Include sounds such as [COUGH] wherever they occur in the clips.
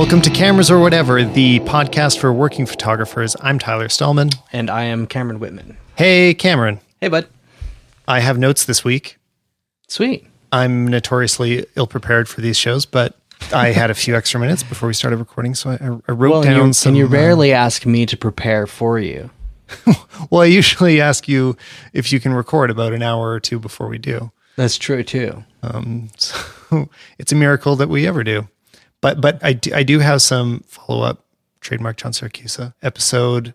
Welcome to Cameras or Whatever, the podcast for working photographers. I'm Tyler Stalman. And I am Cameron Whitman. Hey, Cameron. Hey, bud. I have notes this week. Sweet. I'm notoriously ill prepared for these shows, but I had a few extra minutes before we started recording, so I, I wrote Well, down and you, some. and you uh, rarely ask me to prepare for you. [LAUGHS] well, I usually ask you if you can record about an hour or two before we do. That's true too. [LAUGHS] So it's a miracle that we ever do. But but I do, I do have some follow up trademark John Siracusa episode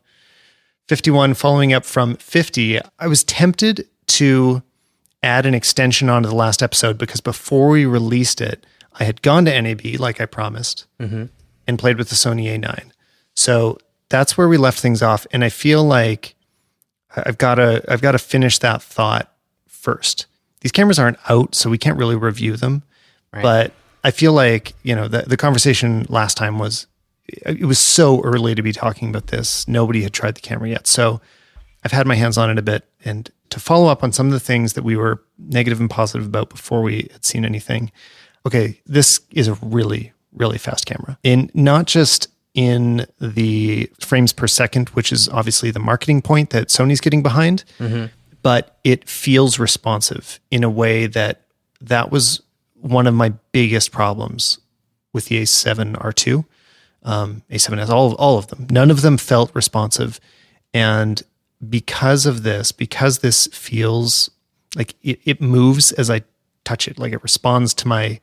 51 following up from 50. I was tempted to add an extension onto the last episode because before we released it, I had gone to NAB like I promised mm-hmm. and played with the Sony A9. So that's where we left things off and I feel like I've got to I've got to finish that thought first. These cameras aren't out, so we can't really review them. But I feel like, you know, the, the conversation last time was it was so early to be talking about this. Nobody had tried the camera yet. So I've had my hands on it a bit. And to follow up on some of the things that we were negative and positive about before we had seen anything, okay, this is a really, really fast camera. In not just in the frames per second, which is obviously the marketing point that Sony's getting behind, mm-hmm. but it feels responsive in a way that that was one of my biggest problems with the A7 R2, um, A7S, all all of them. None of them felt responsive, and because of this, because this feels like it, it moves as I touch it, like it responds to my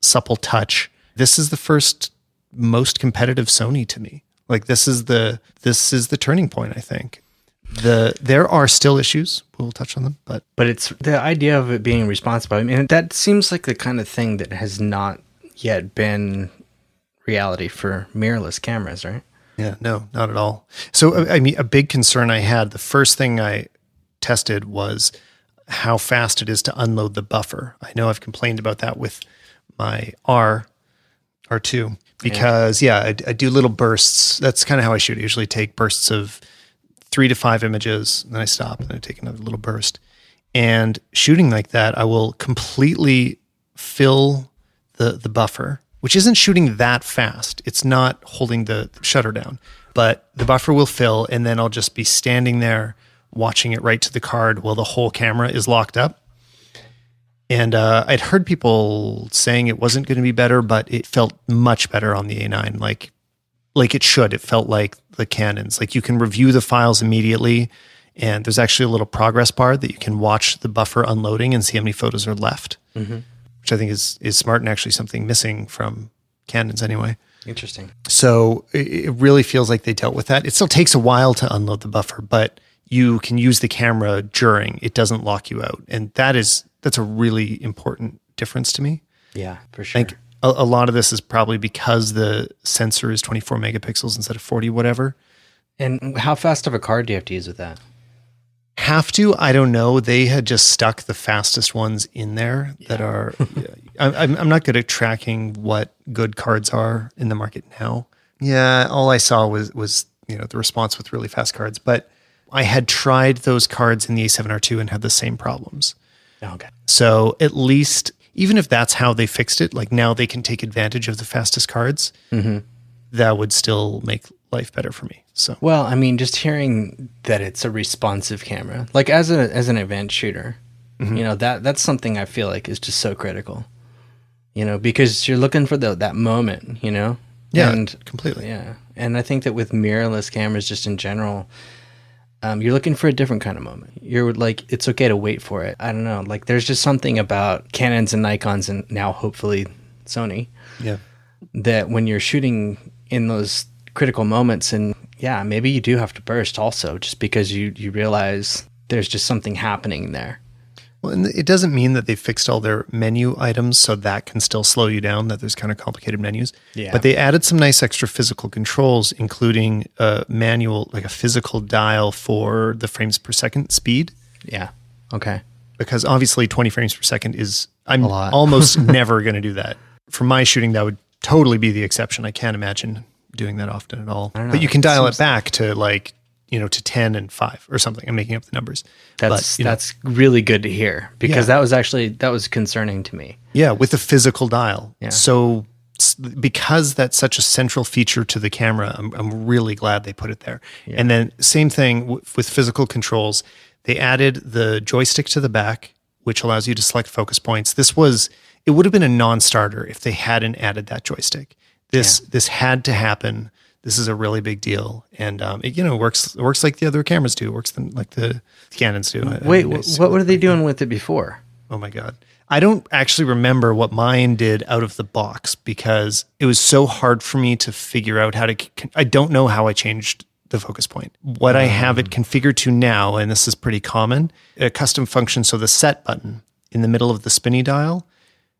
supple touch. This is the first most competitive Sony to me. Like this is the this is the turning point. I think the there are still issues. We'll touch on them, but But it's the idea of it being responsible. I mean, that seems like the kind of thing that has not yet been reality for mirrorless cameras, right? Yeah, no, not at all. So, I mean, a big concern I had, the first thing I tested was how fast it is to unload the buffer. I know I've complained about that with my R, R2, because yeah, I, I do little bursts. That's kind of how I shoot. I usually take bursts of three to five images, and then I stop, and then I take another little burst. And shooting like that, I will completely fill the the buffer, which isn't shooting that fast. It's not holding the shutter down, but the buffer will fill, and then I'll just be standing there watching it write to the card while the whole camera is locked up. And uh, I'd heard people saying it wasn't going to be better, but it felt much better on the A9. Like like it should. It felt like the Canons. Like you can review the files immediately, and there's actually a little progress bar that you can watch the buffer unloading and see how many photos are left, mm-hmm. which I think is is smart and actually something missing from Canons anyway. Interesting. So it really feels like they dealt with that. It still takes a while to unload the buffer, but you can use the camera during. It doesn't lock you out, and that is that's a really important difference to me. Yeah, for sure. Think a, a lot of this is probably because the sensor is 24 megapixels instead of 40, whatever. and how fast of a card do you have to use with that? Have to? I don't know. They had just stuck the fastest ones in there that are. I- I'm, I'm not good at tracking what good cards are in the market now. Yeah, all I saw was was you know the response with really fast cards, but I had tried those cards in the A7R2 and had the same problems. Oh, okay. So at least, even if that's how they fixed it, like now they can take advantage of the fastest cards, that would still make life better for me. So Well, I mean, just hearing that it's a responsive camera, like as a as an event shooter, Mm-hmm. you know that that's something I feel like is just so critical. You know, because you're looking for the, that moment. You know. yeah, And completely. yeah, and I think that with mirrorless cameras, just in general, um, you're looking for a different kind of moment. You're like, it's okay to wait for it. I don't know. Like, there's just something about Canons and Nikon's, and now hopefully Sony, Yeah. that when you're shooting in those critical moments, and yeah, maybe you do have to burst also, just because you you realize there's just something happening there. Well, and it doesn't mean that they fixed all their menu items so that can still slow you down, that there's kind of complicated menus. Yeah. But they added some nice extra physical controls, including a manual, like a physical dial for the frames per second speed. Yeah. Okay. Because obviously 20 frames per second is, I'm almost [LAUGHS] never going to do that. For my shooting, that would totally be the exception. I can't imagine doing that often at all. But you can dial it back to like, you know, to 10 and 5 or something. I'm making up the numbers. That's But, you know, that's really good to hear because Yeah. that was actually that was concerning to me. Yeah, with the physical dial. Yeah. So because that's such a central feature to the camera, I'm, I'm really glad they put it there. And then same thing w- with physical controls. They added the joystick to the back, which allows you to select focus points. This was it would have been a non-starter if they hadn't added that joystick. This this had to happen. This is a really big deal, and um, it you know works it works like the other cameras do. It works the, like the Canons do. I- Wait, I- what were they doing with it before? Oh my god. I don't actually remember what mine did out of the box because it was so hard for me to figure out how to I don't know how I changed the focus point. What I have it configured to now and this is pretty common, a custom function so the set button in the middle of the spinny dial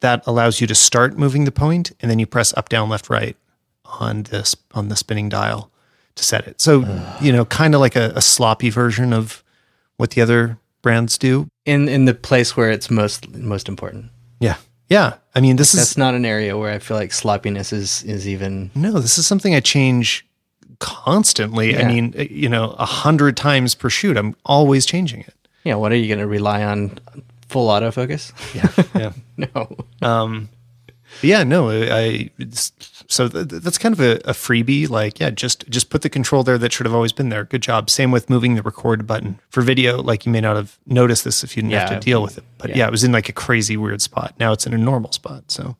that allows you to start moving the point and then you press up down left right on this on the spinning dial to set it. So, you know, kind of like a, a sloppy version of what the other brands do, In in the place where it's most most important. yeah. Yeah. I mean, this is That's not an area where I feel like sloppiness is is even. no, this is something I change constantly. I mean, uh, you know, a hundred times per shoot. I'm always changing it. Yeah, what are you going to rely on? Full autofocus? Yeah. Yeah. [LAUGHS] no. um, yeah, no, I, I it's, so th- th- that's kind of a, a freebie. Like, yeah, just, just put the control there that should have always been there. Good job. Same with moving the record button for video. Like you may not have noticed this if you didn't have to deal with it, but yeah. Yeah. it was in like a crazy weird spot. Now it's in a normal spot. So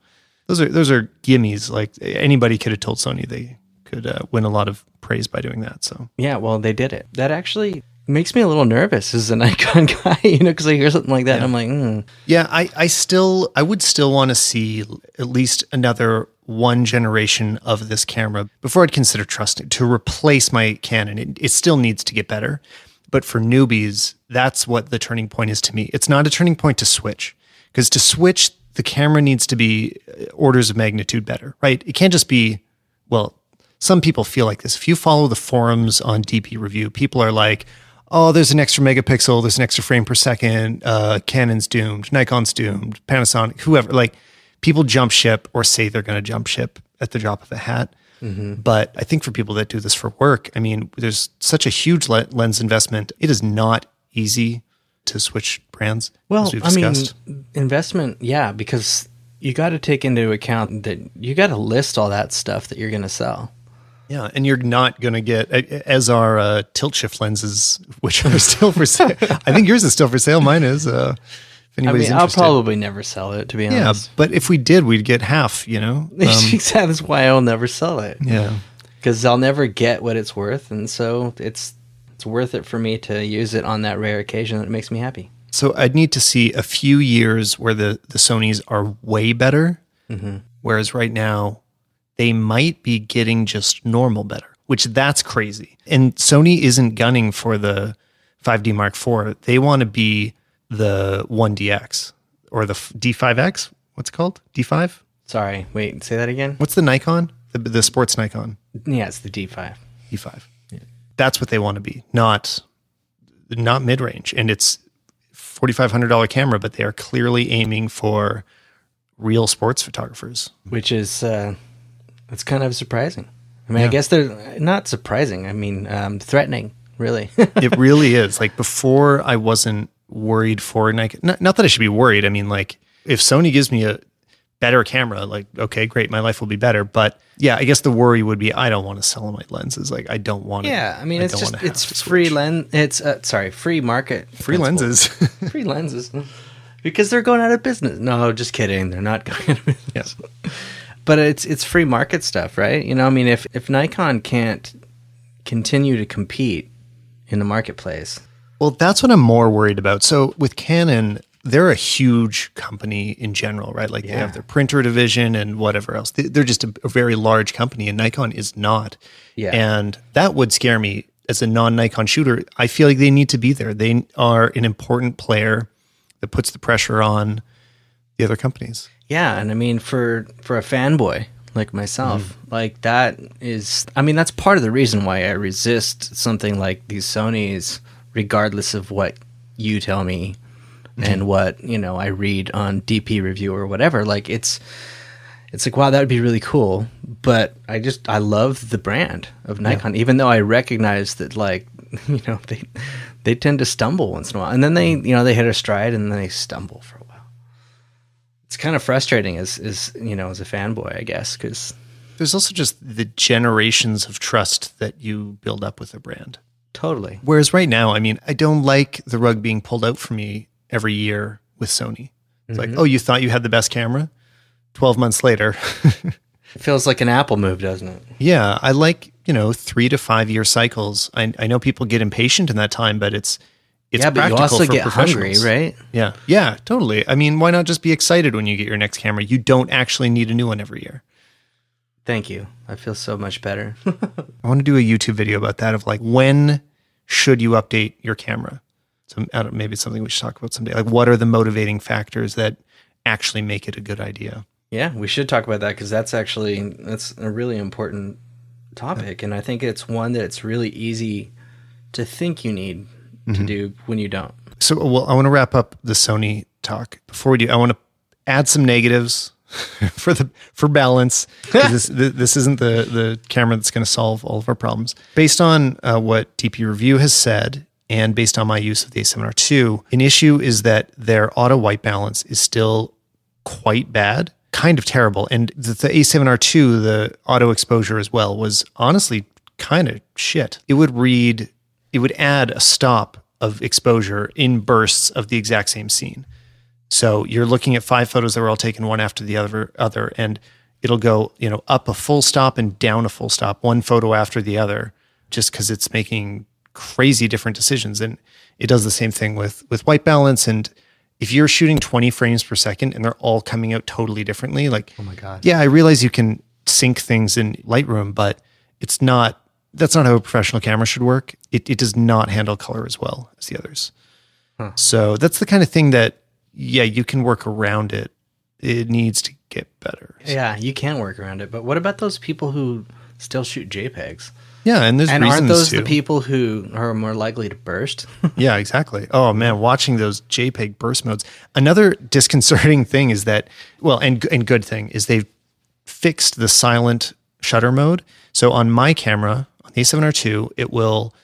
those are, those are gimmies. Like anybody could have told Sony they could uh, win a lot of praise by doing that. So Yeah, well, they did it. That actually makes me a little nervous as an [LAUGHS] Nikon guy, you know, because I hear something like that and I'm like, mm. Yeah, I, I still I would still want to see at least another one generation of this camera before I'd consider trusting to replace my Canon. It, it still needs to get better, but for newbies, that's what the turning point is to me. It's not a turning point to switch because to switch, the camera needs to be uh, orders of magnitude better, right? It can't just be well. Some people feel like this. If you follow the forums on DP review, people are like, oh, there's an extra megapixel, there's an extra frame per second, uh, Canon's doomed, Nikon's doomed, Panasonic, whoever. Like people jump ship or say they're going to jump ship at the drop of a hat. But I think for people that do this for work, I mean, there's such a huge le- lens investment. It is not easy to switch brands. well, I mean, investment, yeah, because you got to take into account that you got to list all that stuff that you're going to sell. Yeah, and you're not going to get as our uh, tilt shift lenses, which are still for sale. [LAUGHS] I think yours is still for sale. Mine is. Uh, if I anybody's mean, I'll probably never sell it, to be honest. yeah, but if we did, we'd get half. You know. [LAUGHS] Um. That's why I'll never sell it. yeah. because I'll never get what it's worth, and so it's it's worth it for me to use it on that rare occasion that makes me happy. So I'd need to see a few years where the the Sony's are way better, whereas right now they might be getting just normal better, which that's crazy. And Sony isn't gunning for the 5D Mark IV. They want to be the 1DX or the D5X. What's it called? D5? Sorry, wait, say that again. What's the Nikon? The, the sports Nikon Yeah, it's the D5. D5. That's what they want to be, not not mid range. And it's forty five hundred dollar camera, but they are clearly aiming for real sports photographers. which is uh, it's kind of surprising. I mean, I guess they're not surprising. I mean, um, threatening, really. [LAUGHS] it really is. Like before, I wasn't worried for Nikon. Not, not that I should be worried. I mean, like if Sony gives me a better camera, like okay, great, my life will be better. But yeah, I guess the worry would be I don't want to sell my lenses. Like I don't want. to yeah, I mean, it's just it's free lens. It's uh, sorry, free market, free lenses. [LAUGHS] free lenses, because they're going out of business. No, just kidding. They're not [LAUGHS] going out of business. But it's it's free market stuff, right? You know, I mean, if if Nikon can't continue to compete in the marketplace, Well, that's what I'm more worried about. So with Canon, they're a huge company in general, right? Like they have their printer division and whatever else. They- They're just a, a very large company, and Nikon is not. Yeah. And that would scare me as a non Nikon shooter. I feel like they need to be there. They are an important player that puts the pressure on the other companies. Yeah, and I mean for for a fanboy like myself, mm-hmm. like that is I mean that's part of the reason why I resist something like these Sonys regardless of what you tell me and what, you know, I read on DP review or whatever. Like it's it's like wow, that would be really cool, but I just I love the brand of Nikon even though I recognize that like, [LAUGHS] you know, they they tend to stumble once in a while. And then they, you know, they hit a stride and then they stumble for a while. It's kind of frustrating as, as you know, as a fanboy, I guess, because There's also just the generations of trust that you build up with a brand. Totally. Whereas right now, I mean, I don't like the rug being pulled out for me every year with Sony. It's like, mm-hmm. oh, you thought you had the best camera? 12 months later. It [LAUGHS] feels like an Apple move, doesn't it? yeah, I like, you know, three to five year cycles. I, I know people get impatient in that time, but it's, it's yeah, but you practical also for get hungry, professionals. right? Yeah. Yeah, totally. I mean, why not just be excited when you get your next camera? You don't actually need a new one every year. Thank you. I feel so much better. [LAUGHS] I want to do a YouTube video about that of like when should you update your camera? So I don't, maybe it's something we should talk about someday. Like what are the motivating factors that actually make it a good idea? yeah, we should talk about that because that's actually that's a really important topic, and I think it's one that it's really easy to think you need to mm-hmm. do when you don't. So well, I want to wrap up the Sony talk. Before we do, I want to add some negatives [LAUGHS] for the for balance. this this isn't the the camera that's going to solve all of our problems. Based on uh, what DP Review has said, and based on my use of the A7R2, an issue is that their auto white balance is still quite bad, kind of terrible. And the, the A7R2, the auto exposure as well, was honestly kind of shit. It would read, it would add a stop of exposure in bursts of the exact same scene. So you're looking at five photos that were all taken one after the other, other, and it'll go, you know, up a full stop and down a full stop, one photo after the other, just because it's making crazy different decisions. And it does the same thing with with white balance. And if you're shooting 20 frames per second and they're all coming out totally differently, like, oh my God. yeah, I realize you can sync things in Lightroom, but it's not. That's not how a professional camera should work. It, it does not handle color as well as the others. So that's the kind of thing that, yeah, you can work around it. It needs to get better. Yeah, you can work around it, but what about those people who still shoot JPEGs? Yeah, and there's And aren't those to. the people who are more likely to burst? [LAUGHS] Yeah, exactly. Oh man, watching those JPEG burst modes. Another disconcerting [LAUGHS] thing is that, well, and and good thing is they've fixed the silent shutter mode. So on my camera, on the A7R2, it will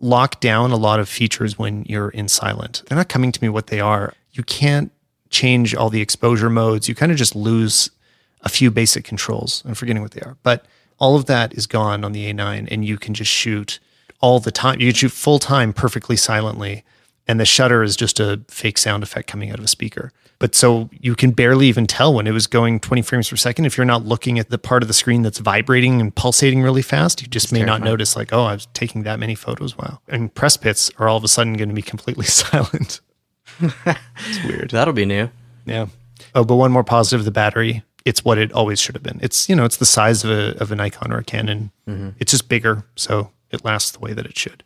lock down a lot of features when you're in silent. They're not coming to me what they are. You can't change all the exposure modes. You kind of just lose a few basic controls. I'm forgetting what they are. But all of that is gone on the A9 and you can just shoot all the time. You can shoot full time perfectly silently. And the shutter is just a fake sound effect coming out of a speaker. But so you can barely even tell when it was going 20 frames per second. If you're not looking at the part of the screen that's vibrating and pulsating really fast, you just may not notice, like, oh, I was taking that many photos. Wow. And press pits are all of a sudden going to be completely [LAUGHS] silent. It's weird. That'll be new. Yeah. Oh, but one more positive: the battery. It's what it always should have been. It's you know it's the size of a of a Nikon or a Canon. It's just bigger, so it lasts the way that it should.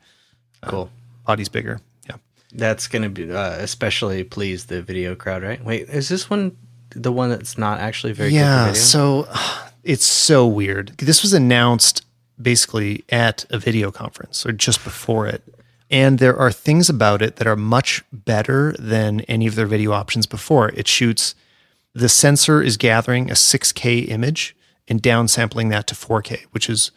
Cool. Body's bigger. Yeah. That's going to be uh, especially please the video crowd, right? Wait, is this one the one that's not actually very good Yeah. So [SIGHS] it's so weird. This was announced basically at a video conference or just before it. And there are things about it that are much better than any of their video options before. It shoots, the sensor is gathering a 6K image and downsampling that to 4K, which is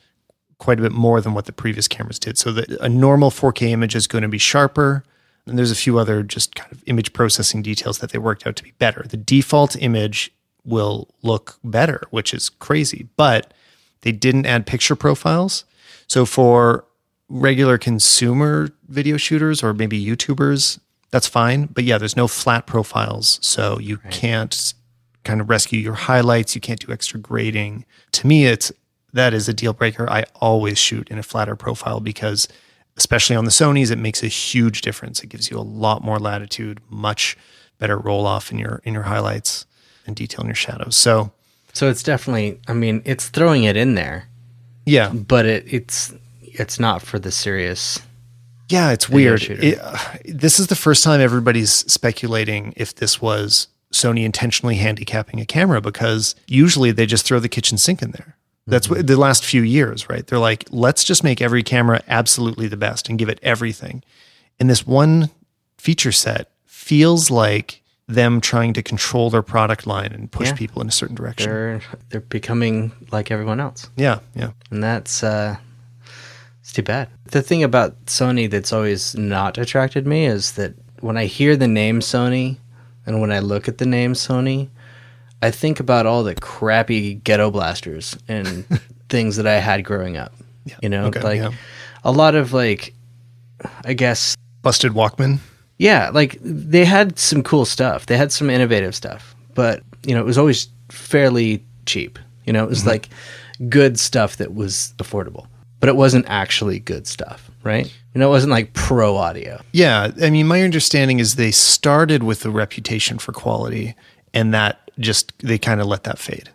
quite a bit more than what the previous cameras did. So the, a normal 4K image is going to be sharper. And there's a few other just kind of image processing details that they worked out to be better. The default image will look better, which is crazy, but they didn't add picture profiles. So for regular consumer video shooters or maybe YouTubers, that's fine. But yeah, there's no flat profiles. So you can't kind of rescue your highlights. You can't do extra grading. To me, it's that is a deal breaker. I always shoot in a flatter profile because especially on the Sony's, it makes a huge difference. It gives you a lot more latitude, much better roll off in your in your highlights and detail in your shadows. So so it's definitely. I mean, it's throwing it in there, yeah, but it, it's it's not for the serious. Yeah, it's weird. It, uh, this is the first time everybody's speculating if this was Sony intentionally handicapping a camera because usually they just throw the kitchen sink in there. That's what the last few years, right? They're like, let's just make every camera absolutely the best and give it everything. And this one feature set feels like them trying to control their product line and push Yeah. people in a certain direction. They're they're becoming like everyone else. yeah, yeah. and that's uh too bad the thing about sony that's always not attracted me is that when i hear the name sony and when i look at the name sony I think about all the crappy ghetto blasters and [LAUGHS] things that I had growing up. You know, okay, like yeah. a lot of like, I guess, Busted Walkman. yeah, like they had some cool stuff. They had some innovative stuff, but you know, it was always fairly cheap. You know, it was Mm-hmm. like good stuff that was affordable, but it wasn't actually good stuff, right? You know, it wasn't like pro audio. Yeah, I mean, my understanding is they started with a reputation for quality, and that just they kind of let that fade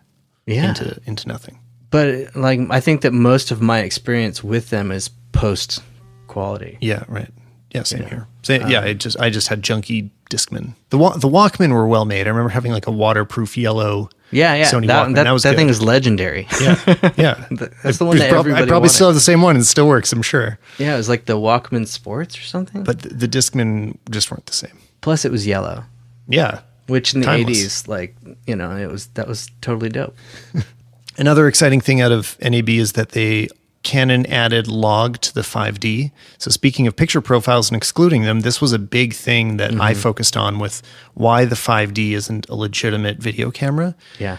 Yeah. into into nothing. but like I think that most of my experience with them is post quality. Yeah, right. Yeah, same here. Same, yeah, um, I just I just had junky Discman. The the Walkman were well made. I remember having like a waterproof yellow. Yeah, yeah. Sony that Walkman. that, That was that thing is legendary. Yeah, yeah. [LAUGHS] That's the one that prob- everybody I probably wanted. still have the same one and it still works. I'm sure. Yeah, it was like the Walkman Sports or something. But the, the Discman just weren't the same. Plus, it was yellow, Yeah. which in the Timeless. eighties, like you know, it was that was totally dope. [LAUGHS] Another exciting thing out of NAB is that they Canon added log to the 5D. So speaking of picture profiles and excluding them, this was a big thing that I mm-hmm. focused on with why the 5D isn't a legitimate video camera. Yeah,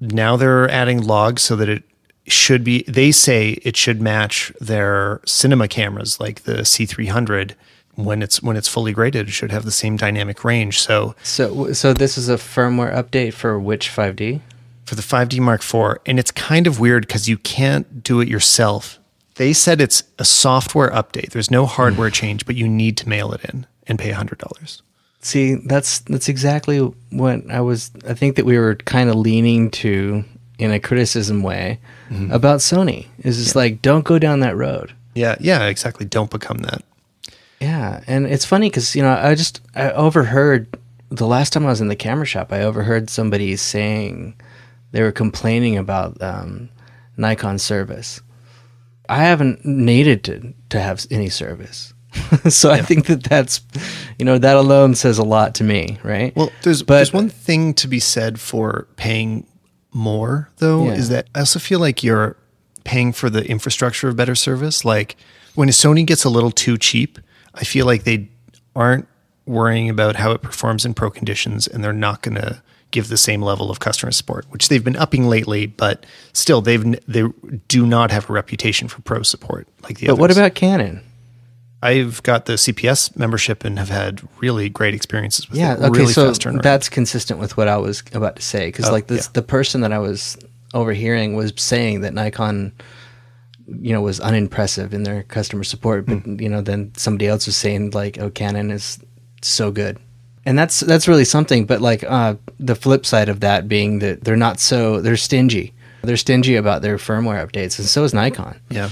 Now they're adding log so that it should be they say it should match their cinema cameras like the C300 when it's when it's fully graded it should have the same dynamic range. So so so this is a firmware update for which 5D? For the 5D Mark IV, and it's kind of weird because you can't do it yourself. They said it's a software update. There's no hardware hmm. change, but you need to mail it in and pay hundred dollars. See, that's that's exactly what I was. I think that we were kind of leaning to in a criticism way mm-hmm. about Sony. Is just like don't go down that road. Yeah, yeah, exactly. Don't become that. Yeah, and it's funny because you know I just I overheard the last time I was in the camera shop. I overheard somebody saying they were complaining about um, Nikon service. I haven't needed to to have any service, [LAUGHS] so I think that that's you know that alone says a lot to me, right? Well, there's But- there's one thing to be said for paying more though Yeah. is that I also feel like you're paying for the infrastructure of better service. Like when a Sony gets a little too cheap, I feel like they aren't worrying about how it performs in pro conditions and they're not going to give the same level of customer support, which they've been upping lately, but still they've they do not have a reputation for pro support like the but others. what about Canon? I've got the CPS membership and have had really great experiences with Yeah, it. okay, really so fast turnaround. that's consistent with what I was about to say because Oh, like this, yeah. the person that I was overhearing was saying that Nikon, you know, was unimpressive in their customer support, but Hmm. you know, then somebody else was saying like, "Oh, Canon is so good," and that's that's really something. But like uh, the flip side of that being that they're not so they're stingy. They're stingy about their firmware updates, and so is Nikon. yeah.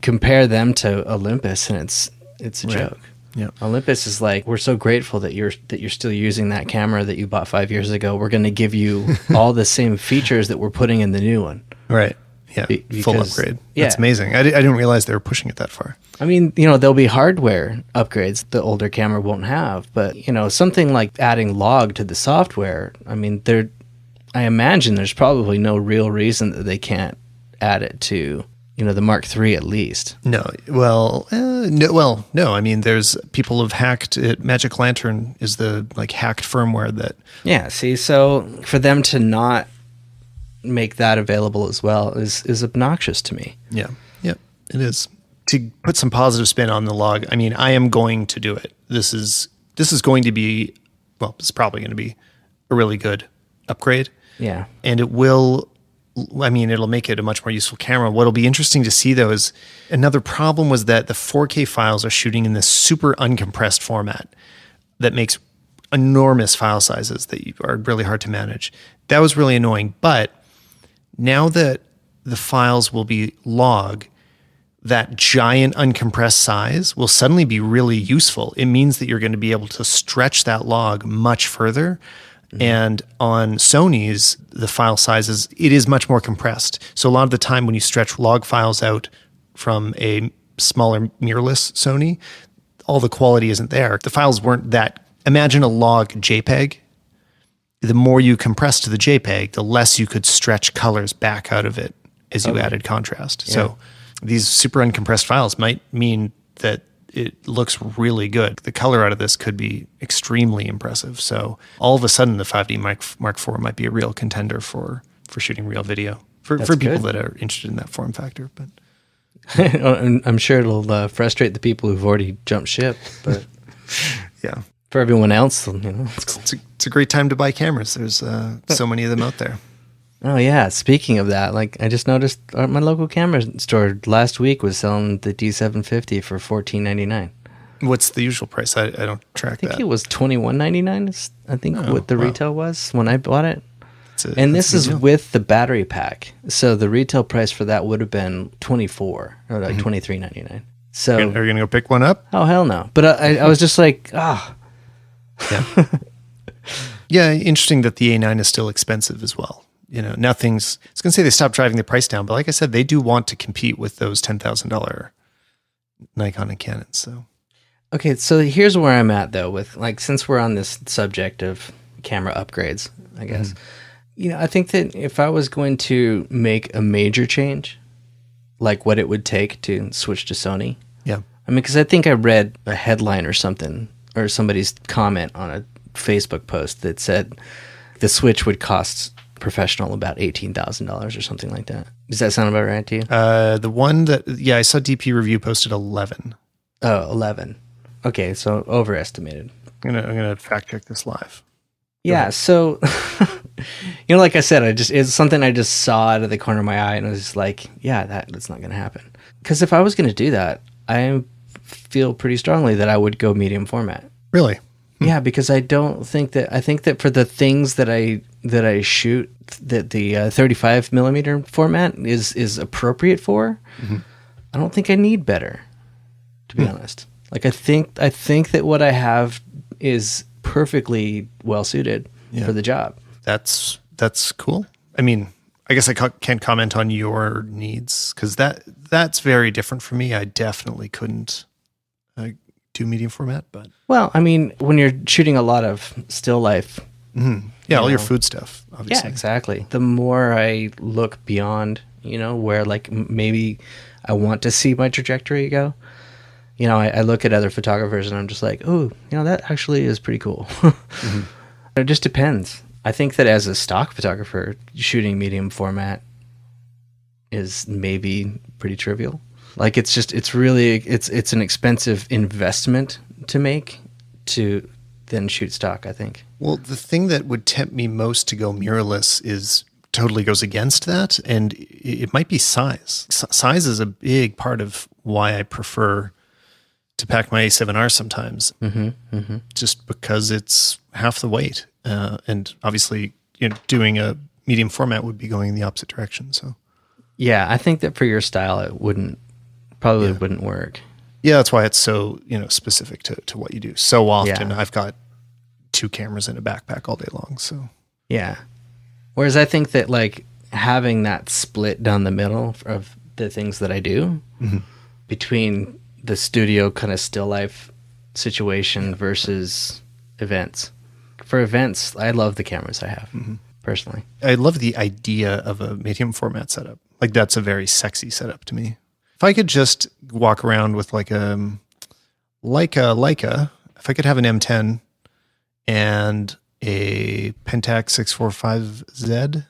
Compare them to Olympus, and it's it's a Right. joke. Yeah. Olympus is like, we're so grateful that you're that you're still using that camera that you bought five years ago. We're going to give you [LAUGHS] all the same features that we're putting in the new one. Right. Yeah. Be- Full because- upgrade. That's amazing. I, I didn't realize they were pushing it that far. I mean, you know, there'll be hardware upgrades the older camera won't have, but you know, something like adding log to the software. I mean, there, I imagine there's probably no real reason that they can't add it to, you know, the Mark III at least. No. Well, uh, no. Well, no. I mean, there's people have hacked it. Magic Lantern is the like hacked firmware that. Yeah. See, so for them to not make that available as well is is obnoxious to me. Yeah. Yeah. It is. To put some positive spin on the log, I mean, I am going to do it. This is this is going to be well, it's probably going to be a really good upgrade. Yeah. and it will i mean it'll make it a much more useful camera what'll be interesting to see though is another problem was that the 4k files are shooting in this super uncompressed format that makes enormous file sizes that are really hard to manage that was really annoying but now that the files will be log that giant uncompressed size will suddenly be really useful. It means that you're going to be able to stretch that log much further. Mm-hmm. And on Sony's, the file sizes, it is much more compressed. So a lot of the time when you stretch log files out from a smaller mirrorless Sony, all the quality isn't there. The files weren't that. Imagine a log JPEG. The more you compress to the JPEG, the less you could stretch colors back out of it as you added contrast. So these super uncompressed files might mean that it looks really good. The color out of this could be extremely impressive. So all of a sudden, the 5D Mark Mark IV might be a real contender for for shooting real video for That's for people good. that are interested in that form factor. But [LAUGHS] I'm I'm sure it'll uh, frustrate the people who've already jumped ship, but [LAUGHS] yeah, for everyone else, you know, it's a, it's a great time to buy cameras. There's uh, so many of them out there. Oh yeah. Speaking of that, like I just noticed uh, my local camera store last week was selling the D750 for fourteen ninety nine. What's the usual price? I, I don't track I think that. it was twenty one ninety nine. I think Oh, what the wow. retail was when I bought it. A- And this is deal. with the battery pack. So the retail price for that would have been 24 or like Mm-hmm. 23.99. So Are you going to go pick one up? oh hell no. But I, I was just like, ah, Yeah, [LAUGHS] yeah. interesting that the A9 is still expensive as well. You know, nothing's. I was going to say they stopped driving the price down, but like I said, they do want to compete with those ten thousand dollar Nikon and Canon. So Okay, so here's where I'm at though with like since we're on this subject of camera upgrades, I guess. Mm-hmm. You know, I think that if I was going to make a major change, like what it would take to switch to Sony, yeah, I mean, because I think I read a headline or something, or somebody's comment on a Facebook post that said the Switch would cost professional about eighteen thousand dollars or something like that. Does that sound about right to you? uh, the one that yeah I saw DP review posted eleven. Oh, 11. Okay, so overestimated. I'm gonna I'm gonna fact check this live. Yeah, so [LAUGHS] you know, like I said, I just it's something I just saw out of the corner of my eye, and I was just like, yeah, that that's not going to happen. Because if I was going to do that, I feel pretty strongly that I would go medium format. Really? Hmm. Yeah, because I don't think that I think that for the things that I that I shoot, that the uh, 35 millimeter format is is appropriate for. Mm-hmm. I don't think I need better, to be hmm. honest. Like I think I think that what I have is perfectly well suited Yeah. for the job. That's that's cool. I mean, I guess I ca- can't comment on your needs because that that's very different for me. I definitely couldn't uh, do medium format, but Well, I mean, when you're shooting a lot of still life mhm. yeah, all your food stuff, obviously. Yeah, exactly. The more I look beyond, you know, where like m- maybe I want to see my trajectory go, you know, I, I look at other photographers and I'm just like, oh, you know, that actually is pretty cool. [LAUGHS] It just depends. I think that as a stock photographer, shooting medium format is maybe pretty trivial. Like it's just it's really it's it's an expensive investment to make to then shoot stock, I think. Well, the thing that would tempt me most to go mirrorless is totally goes against that, and it might be size. S- size is a big part of why I prefer to pack my A7R sometimes, Mm-hmm. Mm-hmm. just because it's half the weight, uh, and obviously, you know, doing a medium format would be going in the opposite direction. So, Yeah, I think that for your style, it wouldn't probably wouldn't work. yeah, that's why it's so you know specific to to what you do. So often, Yeah. I've got two cameras in a backpack all day long. So, Yeah. Whereas I think that like having that split down the middle of the things that I do mm-hmm. between the studio kind of still life situation versus events. For events, I love the cameras I have mm-hmm. personally. I love the idea of a medium format setup. Like that's a very sexy setup to me. If I could just walk around with like a Leica Leica, if I could have an M10 and a Pentax 645Z,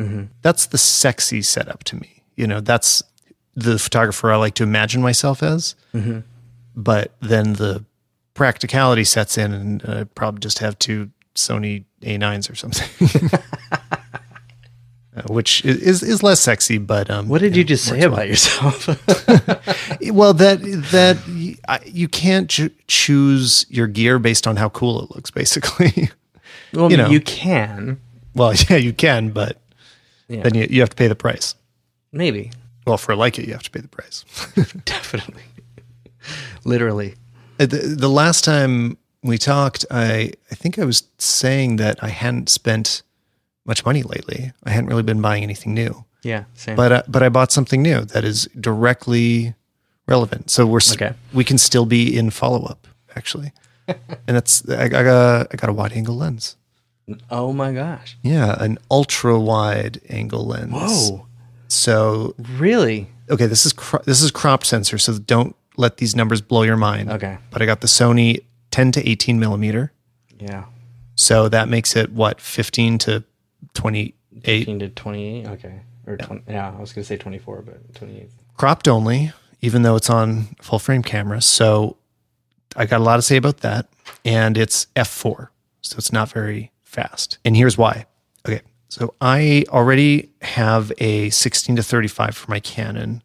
Mm-hmm. that's the sexy setup to me. You know, that's the photographer I like to imagine myself as. Mm-hmm. But then the practicality sets in, and I probably just have two Sony A9s or something. [LAUGHS] Which is, is less sexy, but um, What did you know, just say well. about yourself? [LAUGHS] [LAUGHS] Well, that that you can't cho- choose your gear based on how cool it looks. Basically, [LAUGHS] well, You know. you can. well, yeah, you can, but Yeah. then you you have to pay the price. Maybe. Well, for like it, you have to pay the price. Definitely. Literally. Uh, the, the last time we talked, I I think I was saying that I hadn't spent much money lately. I hadn't really been buying anything new, Yeah, same. but uh, but I bought something new that is directly relevant. So we're Okay. we can still be in follow up actually, [LAUGHS] and that's I, I got I got a wide angle lens. oh my gosh. Yeah, an ultra wide angle lens. Whoa. So Really? okay, this is cro- this is crop sensor, so don't let these numbers blow your mind. Okay. But I got the Sony 10 to 18 millimeter. Yeah. So that makes it what 15 to 28 15 to 28. Okay. Or 20, yeah, I was going to say 24, but 28. cropped only, even though it's on full frame cameras. So I got a lot to say about that. And it's f4. So it's not very fast. And here's why. Okay. So I already have a 16 to 35 for my Canon.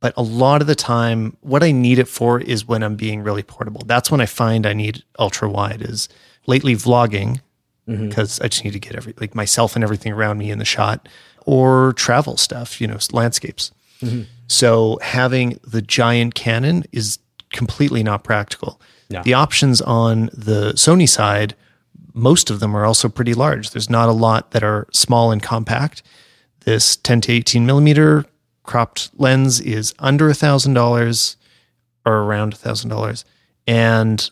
But a lot of the time, what I need it for is when I'm being really portable. That's when I find I need ultra wide. Is lately vlogging Mm-hmm. because I just need to get every like myself and everything around me in the shot, or travel stuff, you know, landscapes. Mm-hmm. So having the giant Canon is completely not practical. Yeah. The options on the Sony side, most of them are also pretty large. There's not a lot that are small and compact. This 10 to 18 millimeter cropped lens is under a thousand dollars or around a thousand dollars and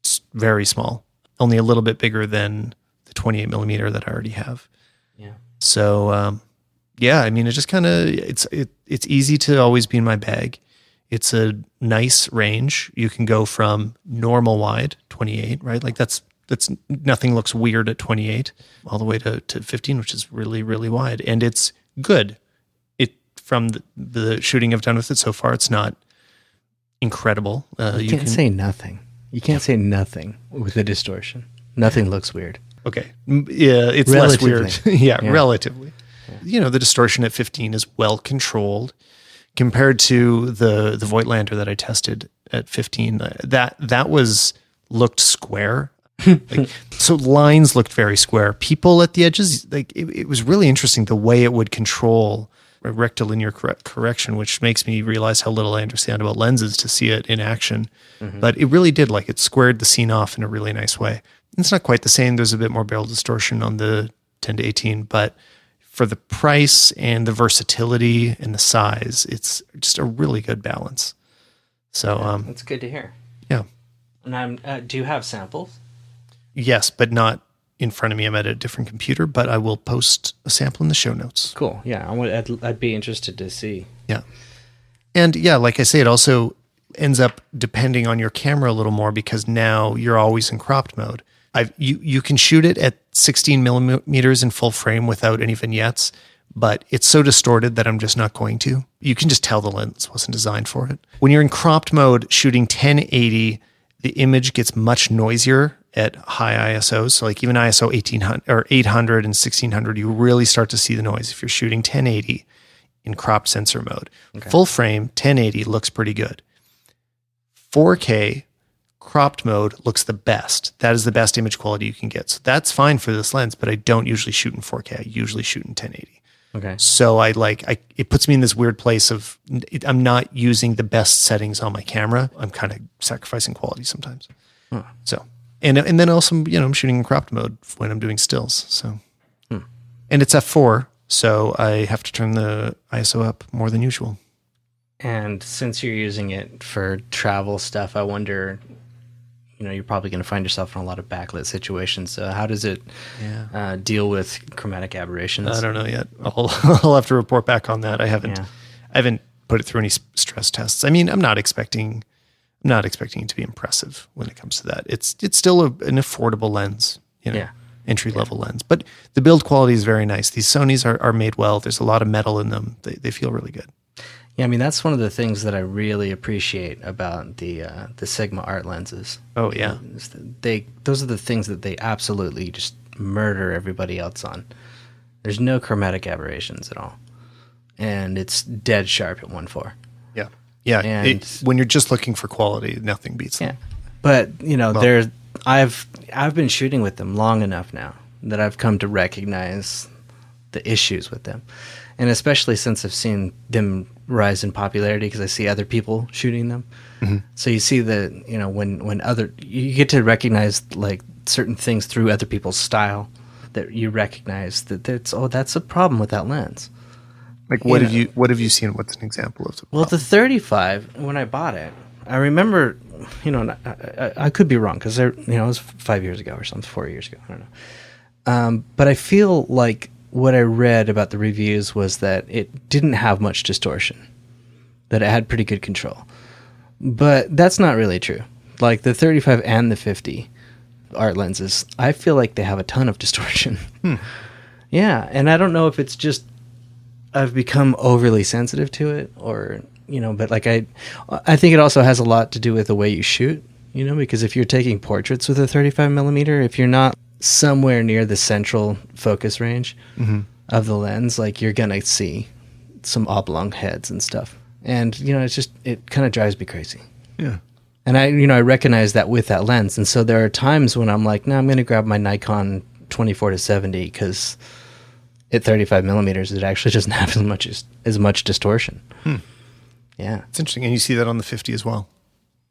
it's very small, only a little bit bigger than the 28 millimeter that I already have. Yeah. So um, yeah, I mean, it just kind of it's it, it's easy to always be in my bag. It's a nice range. You can go from normal wide 28, right? Like that's that's nothing looks weird at 28, all the way to, to 15, which is really really wide, and it's good. It from the, the shooting I've done with it so far, it's not incredible. Uh, You can't say nothing. You can't say nothing with the distortion. Nothing looks weird. Okay. Yeah, it's less weird. [LAUGHS] Yeah, Yeah. relatively. You know, the distortion at 15 is well controlled compared to the the Voigtlander that I tested at 15. uh, That that was looked square. [LAUGHS] like, so lines looked very square. People at the edges, like it, it was really interesting the way it would control rectilinear corre- correction, which makes me realize how little I understand about lenses to see it in action. But it really did like it squared the scene off in a really nice way. It's not quite the same. There's a bit more barrel distortion on the 10 to 18, but for the price and the versatility and the size, it's just a really good balance. So, um, That's good to hear. yeah, And I'm. Uh, do you have samples? yes, but not in front of me. I'm at a different computer, but I will post a sample in the show notes. Cool. Yeah, I would. I'd, I'd be interested to see. Yeah. And yeah, like I say, it also ends up depending on your camera a little more because now you're always in cropped mode. I've, you, you can shoot it at 16 millimeters in full frame without any vignettes, but it's so distorted that I'm just not going to. You can just tell the lens wasn't designed for it. When you're in cropped mode, shooting 1080, the image gets much noisier at high ISOs. So like even ISO 1800 or 800 and 1600, you really start to see the noise if you're shooting 1080 in cropped sensor mode. Full frame 1080 looks pretty good. 4K cropped mode looks the best. That is the best image quality you can get. So that's fine for this lens, but I don't usually shoot in 4K. I usually shoot in 1080. Okay. So I like I it puts me in this weird place of it, I'm not using the best settings on my camera. I'm kind of sacrificing quality sometimes. So and and then also you know I'm shooting in cropped mode when I'm doing stills. So hmm. and it's f4, so I have to turn the ISO up more than usual. And since you're using it for travel stuff, I wonder, you know, you're probably going to find yourself in a lot of backlit situations. So how does it Yeah. uh, deal with chromatic aberrations? I don't know yet. I'll, [LAUGHS] I'll have to report back on that. I haven't Yeah. I haven't put it through any stress tests. I mean, I'm not expecting I'm not expecting it to be impressive when it comes to that. It's it's still a, an affordable lens, you know, Yeah. entry level lens. But the build quality is very nice. These Sony's are, are made well. There's a lot of metal in them. They they feel really good. Yeah, I mean that's one of the things that I really appreciate about the uh, the Sigma art lenses. Oh yeah. They those are the things that they absolutely just murder everybody else on. There's no chromatic aberrations at all, and it's dead sharp at one four. Yeah. Yeah. And- It- when you're just looking for quality, nothing beats them. Yeah, but you know, there's I've I've been shooting with them long enough now that I've come to recognize the issues with them, and especially since I've seen them rise in popularity because I see other people shooting them. So you see that you know when when other you get to recognize like certain things through other people's style that you recognize that that's oh that's a problem with that lens. Like what You have know. you what have you seen? What's an example of the Well, the 35 when I bought it, I remember, you know, I, I, I could be wrong because there, you know it was five years ago or something, four years ago, I don't know. Um, but I feel like what I read about the reviews was that it didn't have much distortion, that it had pretty good control. But that's not really true. Like the 35 and the 50 art lenses, I feel like they have a ton of [LAUGHS] distortion. Hmm. Yeah, and I don't know if it's just I've become overly sensitive to it or, you know, but like I I think it also has a lot to do with the way you shoot, you know, because if you're taking portraits with a 35 millimeter, if you're not somewhere near the central focus range mm-hmm. of the lens, like you're to see some oblong heads and stuff. And, you know, it's just it kind of drives me crazy. Yeah. And I, you know, I recognize that with that lens. And so there are times when I'm like, no, I'm to grab my Nikon 24 to 70 because at 35 millimeters, it actually doesn't [LAUGHS] have as much as, as much distortion. Hmm. Yeah. It's interesting. And you see that on the 50 as well.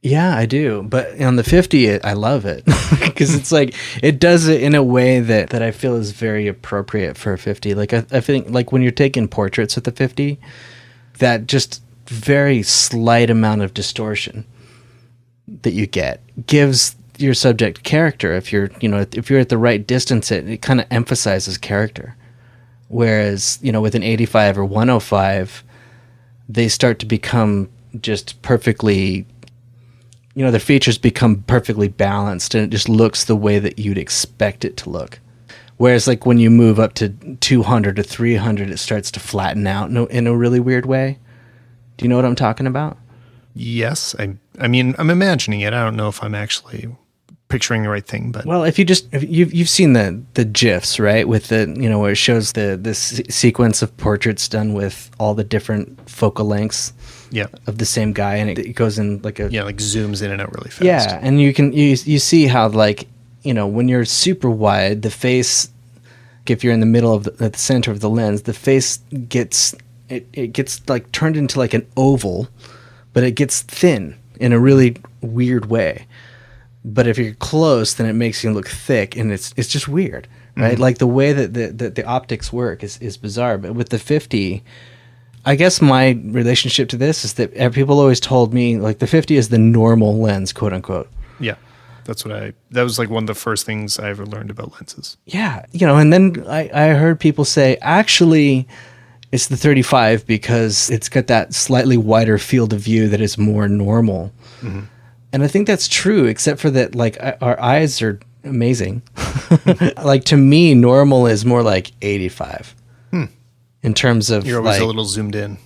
Yeah, I do. But on the 50, it, I love it [LAUGHS] because it's like it does it in a way that, that I feel is very appropriate for a 50. Like, I, I think, like when you're taking portraits at the 50, that just very slight amount of distortion that you get gives your subject character. If you're, you know, if you're at the right distance, it, it kind of emphasizes character. Whereas, you know, with an 85 or 105, they start to become just perfectly you know their features become perfectly balanced and it just looks the way that you'd expect it to look whereas like when you move up to 200 to 300 it starts to flatten out in a, in a really weird way do you know what i'm talking about Yes. I, I mean, I'm imagining it. I don't know if I'm actually picturing the right thing, but well if you just if you've, you've seen the the gifs right with the you know where it shows the this sequence of portraits done with all the different focal lengths yeah. of the same guy and it, it goes in like a Yeah. Like zooms in and out really fast. Yeah, and you can you you see how like you know when you're super wide, the face, if you're in the middle of the, at the center of the lens, the face gets it it gets like turned into like an oval, but it gets thin in a really weird way. But if you're close, then it makes you look thick, and it's it's just weird, right? Mm-hmm. Like the way that the, the the optics work is is bizarre. But with the fifty, I guess my relationship to this is that people always told me like the 50 is the normal lens, quote unquote. Yeah. That's what I, that was like one of the first things I ever learned about lenses. Yeah, you know, and then I, I heard people say actually it's the 35 because it's got that slightly wider field of view that is more normal. Mm-hmm. And I think that's true, except for that, like our eyes are amazing. [LAUGHS] like to me, normal is more like 85 in terms of You're always like, a little zoomed in.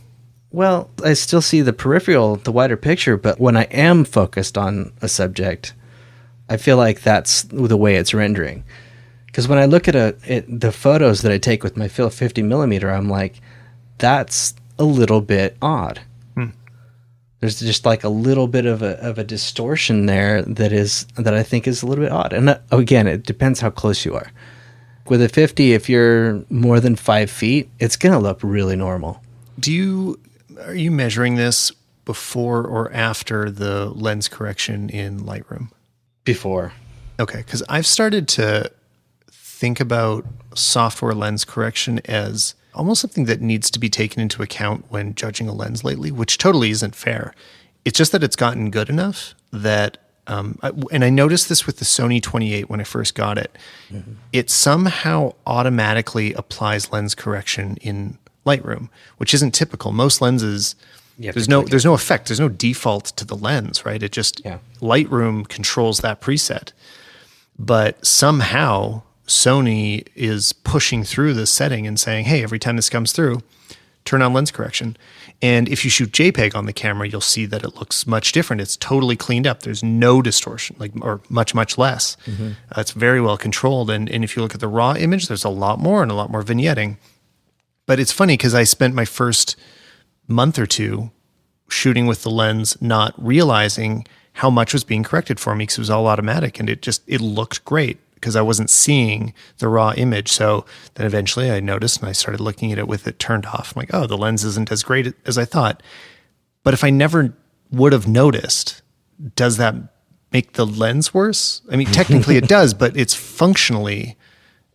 Well, I still see the peripheral, the wider picture, but when I am focused on a subject, I feel like that's the way it's rendering. Because when I look at a at the photos that I take with my 50 millimeter, I'm like, that's a little bit odd. There's just like a little bit of a of a distortion there that is that I think is a little bit odd. And uh, again, it depends how close you are. With a 50, if you're more than five feet, it's gonna look really normal. Do you, are you measuring this before or after the lens correction in Lightroom? Before, Okay, because I've started to think about software lens correction as almost something that needs to be taken into account when judging a lens lately, which totally isn't fair. It's just that it's gotten good enough that, um, I- and I noticed this with the Sony 28 when I first got it. It somehow automatically applies lens correction in Lightroom, which isn't typical. Most lenses, there's no it. there's no effect. There's no default to the lens, right? It just Yeah. Lightroom controls that preset but somehow Sony is pushing through this setting and saying, "Hey, every time this comes through, turn on lens correction." And if you shoot JPEG on the camera, you'll see that it looks much different. It's totally cleaned up. There's no distortion, like or much much less. Uh, it's very well controlled. And and if you look at the raw image, there's a lot more and a lot more vignetting. But it's funny because I spent my first month or two shooting with the lens, not realizing how much was being corrected for me because it was all automatic and it just it looked great because I wasn't seeing the raw image. So then eventually I noticed and I started looking at it with it turned off. I'm like, oh, the lens isn't as great as I thought. But if I never would have noticed, does that make the lens worse? I mean, technically it [LAUGHS] does, but it's functionally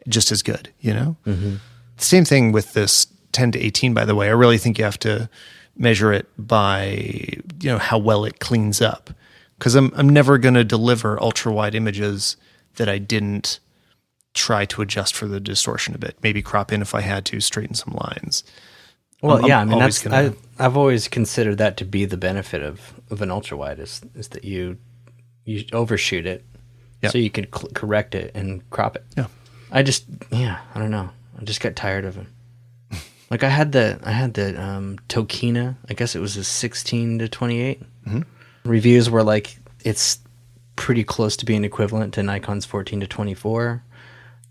just as good, you know? Mm-hmm. Same thing with this 10 to 18, by the way. I really think you have to measure it by, you know, how well it cleans up. Because I'm, I'm never going to deliver ultra wide images that I didn't try to adjust for the distortion a bit. Maybe crop in if I had to, straighten some lines. Well, I'm- yeah, I'm I mean, that's, gonna... I, I've always considered that to be the benefit of, of an ultra wide is is that you you overshoot it, Yeah. so you can cl- correct it and crop it. Yeah. I just yeah I don't know I just got tired of him. [LAUGHS] like I had the I had the um, Tokina I guess it was a sixteen to twenty Reviews were like it's pretty close to being equivalent to Nikon's fourteen to twenty four,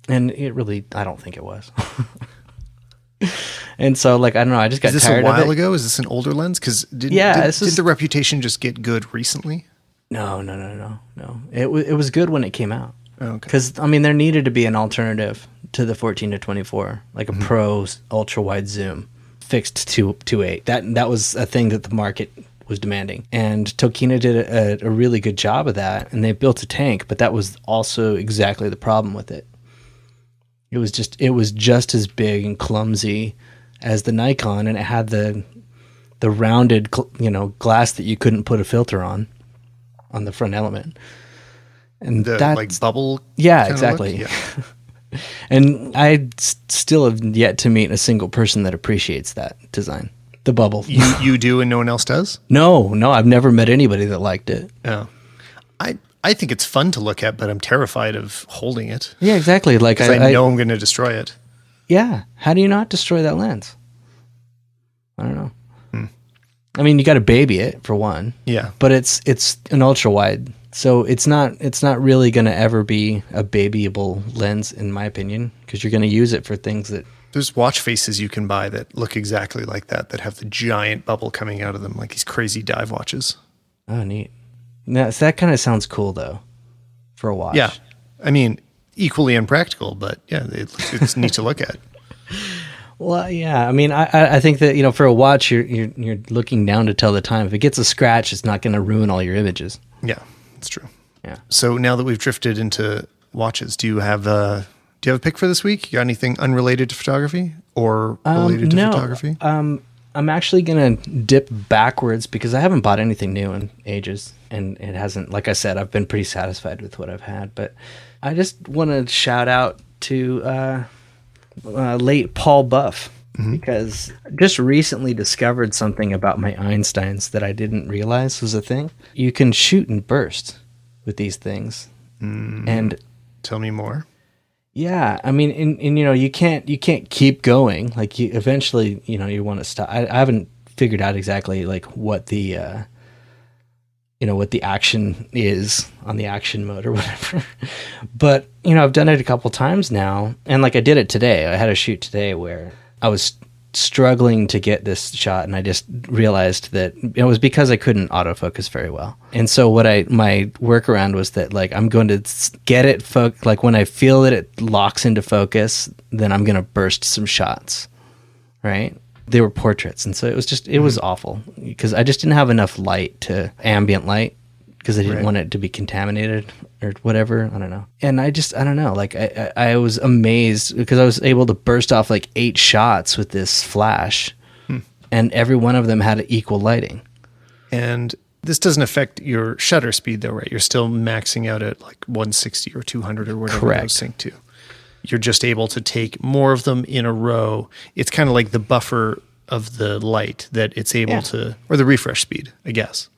and it really I don't think it was. [LAUGHS] and so like I don't know I just got Is this a while ago? Is this an older lens? Because did, Yeah, did, did is- the reputation just get good recently? No, no, no, no, no. It w- it was good when it came out. Oh, okay. Because I mean, there needed to be an alternative to the 14 to 24, like Mm-hmm. a pro ultra wide zoom, fixed to to eight. That that was a thing that the market was demanding, and Tokina did a, a really good job of that, and they built a tank. But that was also exactly the problem with it. It was just it was just as big and clumsy as the Nikon, and it had the the rounded you know glass that you couldn't put a filter on on the front element. And The that's like bubble. yeah, exactly. Yeah. [LAUGHS] And I still have yet to meet a single person that appreciates that design. The bubble. You you do and no one else does. [LAUGHS] no, no, I've never met anybody that liked it. Oh, I I think it's fun to look at, but I'm terrified of holding it. Yeah, exactly. Like 'Cause I, I, I- know I'm going to destroy it. yeah. How do you not destroy that lens? I don't know. Hmm. I mean, you got to baby it for one, Yeah. but it's it's an ultra wide, so it's not it's not really going to ever be a babyable lens, in my opinion, because you're going to use it for things that There's watch faces you can buy that look exactly like that, that have the giant bubble coming out of them, like these crazy dive watches. Oh, neat. Now, so that kind of sounds cool, though, for a watch. Yeah. I mean, equally impractical, but yeah, it, it's neat to look at. [LAUGHS] Well, yeah. I mean, I, I I think that you know, for a watch, you're you're you're looking down to tell the time. If it gets a scratch, it's not going to ruin all your images. Yeah, it's true. Yeah. So now that we've drifted into watches, do you have a do you have a pick for this week? You got anything unrelated to photography or related to no, photography? Um, I'm actually gonna dip backwards because I haven't bought anything new in ages, and it hasn't. Like I said, I've been pretty satisfied with what I've had. But I just want to shout out to uh, uh, late Paul Buff because I just recently discovered something about my Einsteins that I didn't realize was a thing. You can shoot and burst with these things, and Tell me more. Yeah, I mean, and, and you know, you can't you can't keep going. Like you eventually, you know, you want to stop. I, I haven't figured out exactly like what the uh, you know what the action is on the action mode or [LAUGHS] whatever. but you know, I've done it a couple times now, and like I did it today. I had a shoot today where I was struggling to get this shot and I just realized that it was because I couldn't autofocus very well. And so what I my workaround was that like I'm going to get it fo- like when I feel that it locks into focus, then I'm going to burst some shots. Right? They were portraits and so it was just it was mm-hmm. awful because I just didn't have enough light to ambient light because I didn't Right. want it to be contaminated or whatever. I don't know. And I just, I don't know. Like, I, I, I was amazed because I was able to burst off like eight shots with this flash, hmm. and every one of them had equal lighting. And this doesn't affect your shutter speed though, right? You're still maxing out at like 160 or 200 or whatever Correct. those sync to. You're just able to take more of them in a row. It's kind of like the buffer of the light that it's able Yeah. to, or the refresh speed, I guess.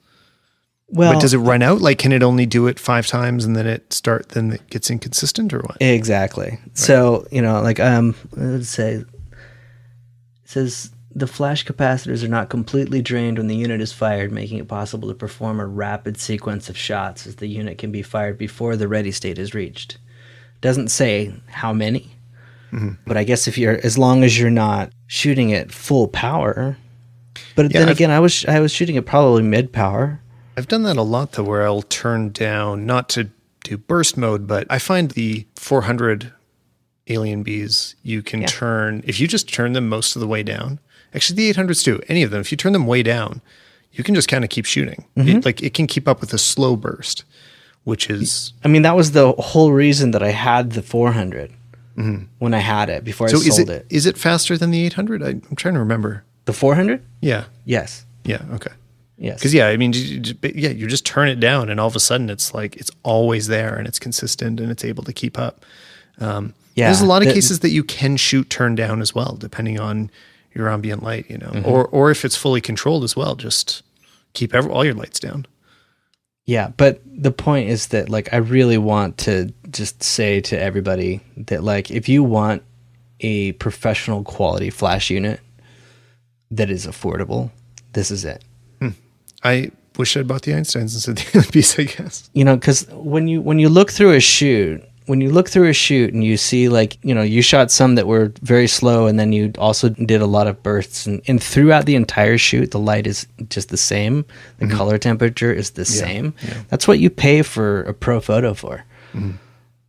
Well, but does it run out? Like, can it only do it five times and then it start, then it gets inconsistent or what? Exactly. So, you know, like um let's say it says the flash capacitors are not completely drained when the unit is fired, making it possible to perform a rapid sequence of shots as the unit can be fired before the ready state is reached. Doesn't say how many. But I guess if you're as long as you're not shooting at full power. But Yeah, then I've- again, I was I was shooting at probably mid power. I've done that a lot though, where I'll turn down not to do burst mode, but I find the 400 AlienBees you can Yeah. turn if you just turn them most of the way down. Actually, the 800s too. Any of them, if you turn them way down, you can just kind of keep shooting. It, mm-hmm. like it can keep up with a slow burst, which is I mean, that was the whole reason that I had the 400 mm-hmm. when I had it before so. I Is sold it it. is it faster than the 800? I, I'm trying to remember. The 400? Yeah, Yes. yeah, okay. Yes. Because yeah, I mean, yeah, you just turn it down, and all of a sudden, it's like it's always there, and it's consistent, and it's able to keep up. Um, Yeah, there's a lot of the- cases that you can shoot turn down as well, depending on your ambient light, you know, or or if it's fully controlled as well, just keep every, all your lights down. Yeah, but the point is that like I really want to just say to everybody that like if you want a professional quality flash unit that is affordable, this is it. I wish I'd bought the Einsteins instead of the other piece, I guess. You know, cuz when you when you look through a shoot, when you look through a shoot and you see like, you know, you shot some that were very slow and then you also did a lot of bursts and, and throughout the entire shoot the light is just the same. The mm-hmm. color temperature is the same. That's what you pay for a Profoto for. Mm-hmm.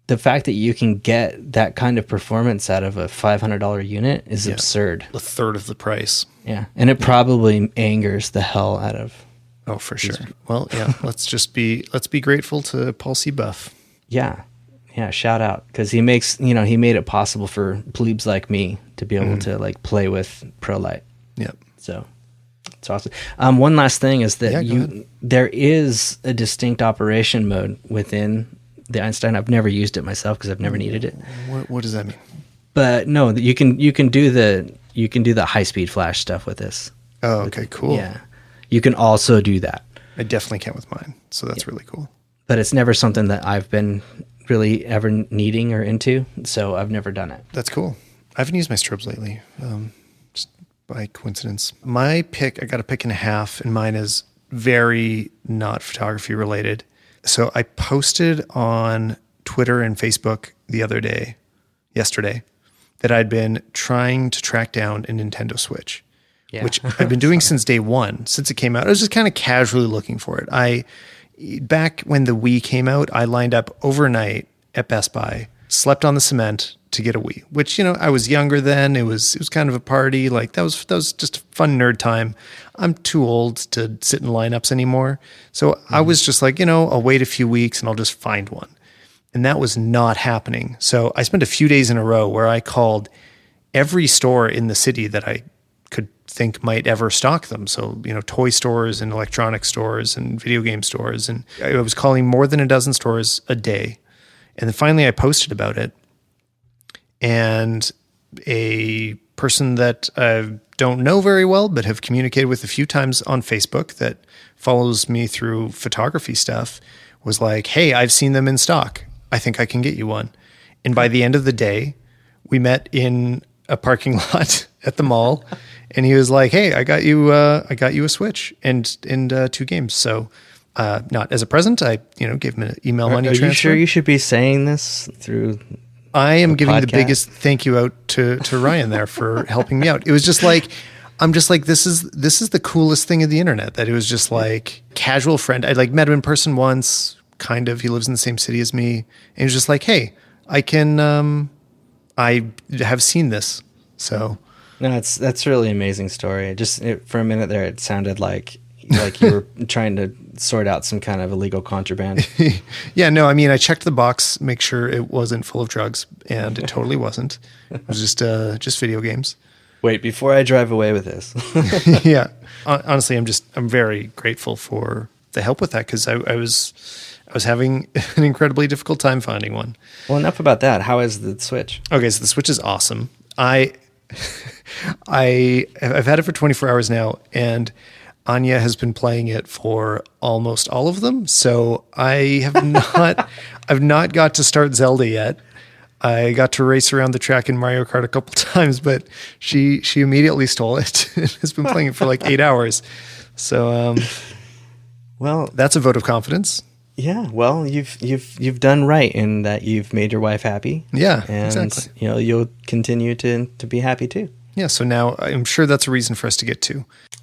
The fact that you can get that kind of performance out of a $500 unit is absurd. A third of the price. Yeah. And it probably angers the hell out of Oh, for sure. Well, yeah. [LAUGHS] let's just be let's be grateful to Paul C. Buff. Yeah. Yeah, shout out cuz he makes, you know, he made it possible for plebes like me to be able to like play with pro light. Yep. So it's awesome. Um, one last thing is that Yeah, you there is a distinct operation mode within the Einstein. I've never used it myself because I've never needed it. What, what does that mean? But no, you can you can do the you can do the high speed flash stuff with this. Oh, okay, cool. Yeah, you can also do that, I definitely can't with mine. So that's really cool. but it's never something that I've been really ever needing or into. So I've never done it. That's cool. I haven't used my strobes lately, um, just by coincidence. My pick, I got a pick and a half, and mine is very not photography related. So I posted on Twitter and Facebook the other day, yesterday, that I'd been trying to track down a Nintendo Switch, Yeah. which I've been doing [LAUGHS] since day one, since it came out. I was just kind of casually looking for it. I back when the Wii came out, I lined up overnight at Best Buy, slept on the cement to get a Wii. Which you know, I was younger then. It was it was kind of a party. Like that was that was just fun nerd time. I'm too old to sit in lineups anymore, so I mm-hmm. was just like, you know, I'll wait a few weeks and I'll just find one. And that was not happening. So I spent a few days in a row where I called every store in the city that I think might ever stock them. So, you know, toy stores and electronic stores and video game stores. And I was calling more than a dozen stores a day. And then finally I posted about it. And a person that I don't know very well, but have communicated with a few times on Facebook that follows me through photography stuff was like, Hey, I've seen them in stock. I think I can get you one. And by the end of the day, we met in a parking [LAUGHS] lot at the mall and he was like, Hey, I got you, uh, I got you a switch and, and, uh, two games. So, uh, not as a present, I, you know, gave him an email money Are you transfer. sure you should be saying this through? I am giving the biggest thank you out to to Ryan there for [LAUGHS] helping me out. It was just like I'm just like this is this is the coolest thing of the internet that it was just like casual friend. I like met him in person once, kind of. He lives in the same city as me, and he was just like, "Hey, I can um I have seen this." So, No, it's that's really amazing story. Just it, for a minute there, it sounded like like you were [LAUGHS] trying to sort out some kind of illegal contraband. [LAUGHS] yeah, no, I mean, I checked the box, make sure it wasn't full of drugs, and it totally wasn't. It was just uh just video games. Wait, before I drive away with this, [LAUGHS] yeah. Honestly, I'm just I'm very grateful for the help with that because I, I was I was having an incredibly difficult time finding one. well, enough about that. How is the Switch? Okay, so the Switch is awesome. I [LAUGHS] I I've had it for 24 hours now, and Anya has been playing it for almost all of them. So I have [LAUGHS] not I've not got to start Zelda yet. I got to race around the track in Mario Kart a couple [LAUGHS] times, but she she immediately stole it and has been playing it for like eight hours. So um, Well, that's a vote of confidence. Yeah. Well, you've you've you've done right in that you've made your wife happy. Yeah, and exactly. you know you'll continue to to be happy too. Yeah, so now I'm sure that's a reason for us to get to. [LAUGHS]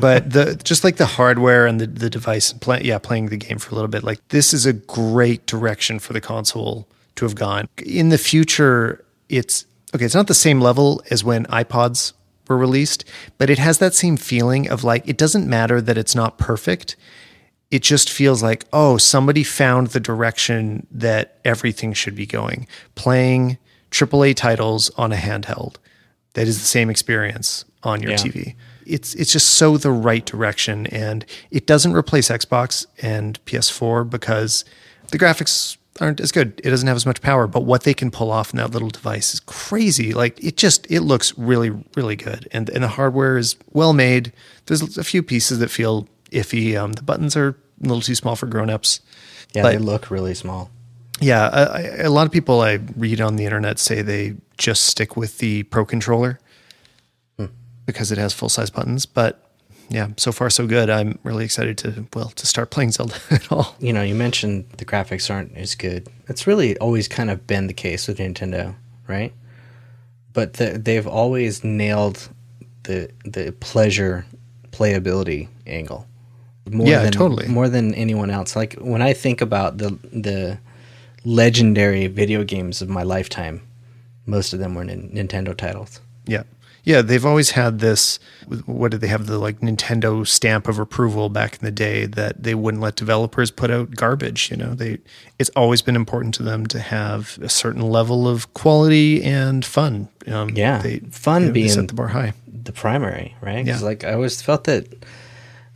but the just like the hardware and the the device and play, yeah, playing the game for a little bit, like this is a great direction for the console to have gone. In the future, it's okay, it's not the same level as when iPods were released, but it has that same feeling of like it doesn't matter that it's not perfect. It just feels like, oh, somebody found the direction that everything should be going. Playing AAA titles on a handheld that is the same experience on your Yeah. TV. It's it's just so the right direction, and it doesn't replace Xbox and PS4 because the graphics aren't as good. It doesn't have as much power, but what they can pull off in that little device is crazy. Like it just it looks really really good, and and the hardware is well made. There's a few pieces that feel iffy. Um, the buttons are a little too small for grown-ups. Yeah, But- they look really small. Yeah, I, I, a lot of people I read on the internet say they just stick with the Pro controller hmm. because it has full size buttons. But yeah, so far so good. I'm really excited to well to start playing Zelda [LAUGHS] at all. You know, you mentioned the graphics aren't as good. It's really always kind of been the case with Nintendo, right? But the, they've always nailed the the pleasure playability angle. More Yeah, than, totally. More than anyone else. Like when I think about the the legendary video games of my lifetime, most of them were nin- Nintendo titles. Yeah. Yeah, they've always had this. What did they have? The like Nintendo stamp of approval back in the day that they wouldn't let developers put out garbage. You know, they it's always been important to them to have a certain level of quality and fun. Um, Yeah, they, fun you know, they being- set the bar high. the primary, right? Yeah. like I always felt that.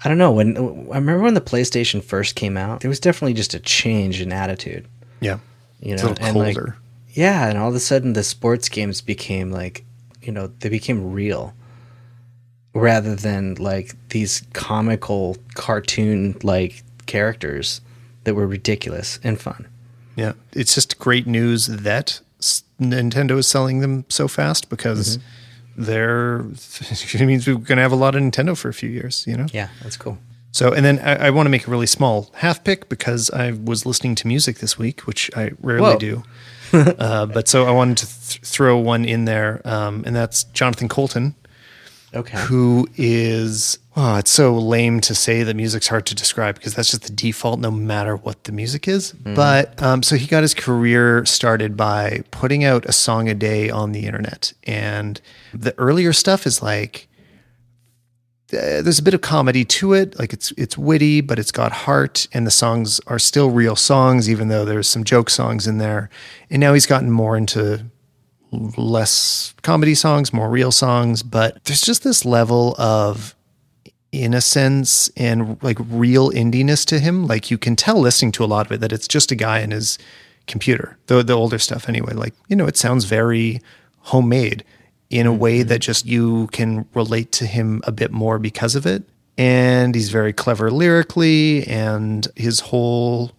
I don't know when I remember when the PlayStation first came out. There was definitely just a change in attitude, Yeah, you know, a little and like colder. yeah, and all of a sudden the sports games became like, you know, they became real, rather than like these comical cartoon like characters that were ridiculous and fun. Yeah, it's just great news that Nintendo is selling them so fast because Mm-hmm. They're. [LAUGHS] It means we're going to have a lot of Nintendo for a few years. You know. Yeah, that's cool. So, and then I, I want to make a really small half pick because I was listening to music this week, which I rarely Whoa. do. [LAUGHS] uh, but so I wanted to th- throw one in there, um, and that's Jonathan Coulton, Okay. who is. Oh, it's so lame to say that music's hard to describe because that's just the default, no matter what the music is. But um, so he got his career started by putting out a song a day on the internet, and the earlier stuff is like uh, there's a bit of comedy to it. Like it's it's witty, but it's got heart, and the songs are still real songs, even though there's some joke songs in there. And now he's gotten more into less comedy songs, more real songs, but there's just this level of innocence and like real indiness to him. Like you can tell listening to a lot of it that it's just a guy in his computer. The the older stuff anyway. Like, you know, it sounds very homemade in a way mm-hmm. that just you can relate to him a bit more because of it. And he's very clever lyrically and his whole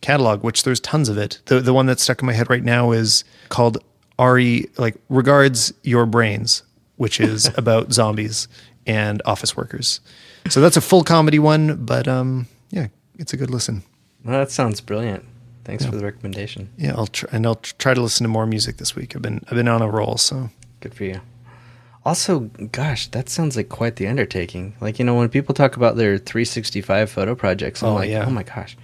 catalog, which there's tons of it. The the one that's stuck in my head right now is called Ari like regards your brains, which is [LAUGHS] about zombies and office workers. So that's a full comedy one, but um yeah, it's a good listen. Well, that sounds brilliant. Thanks for the recommendation. Yeah, I'll try, and I'll tr- try to listen to more music this week. I've been I've been on a roll, so Good for you. Also, gosh, that sounds like quite the undertaking. Like, you know, when people talk about their 365 photo projects, I'm Oh, like, yeah. oh my gosh.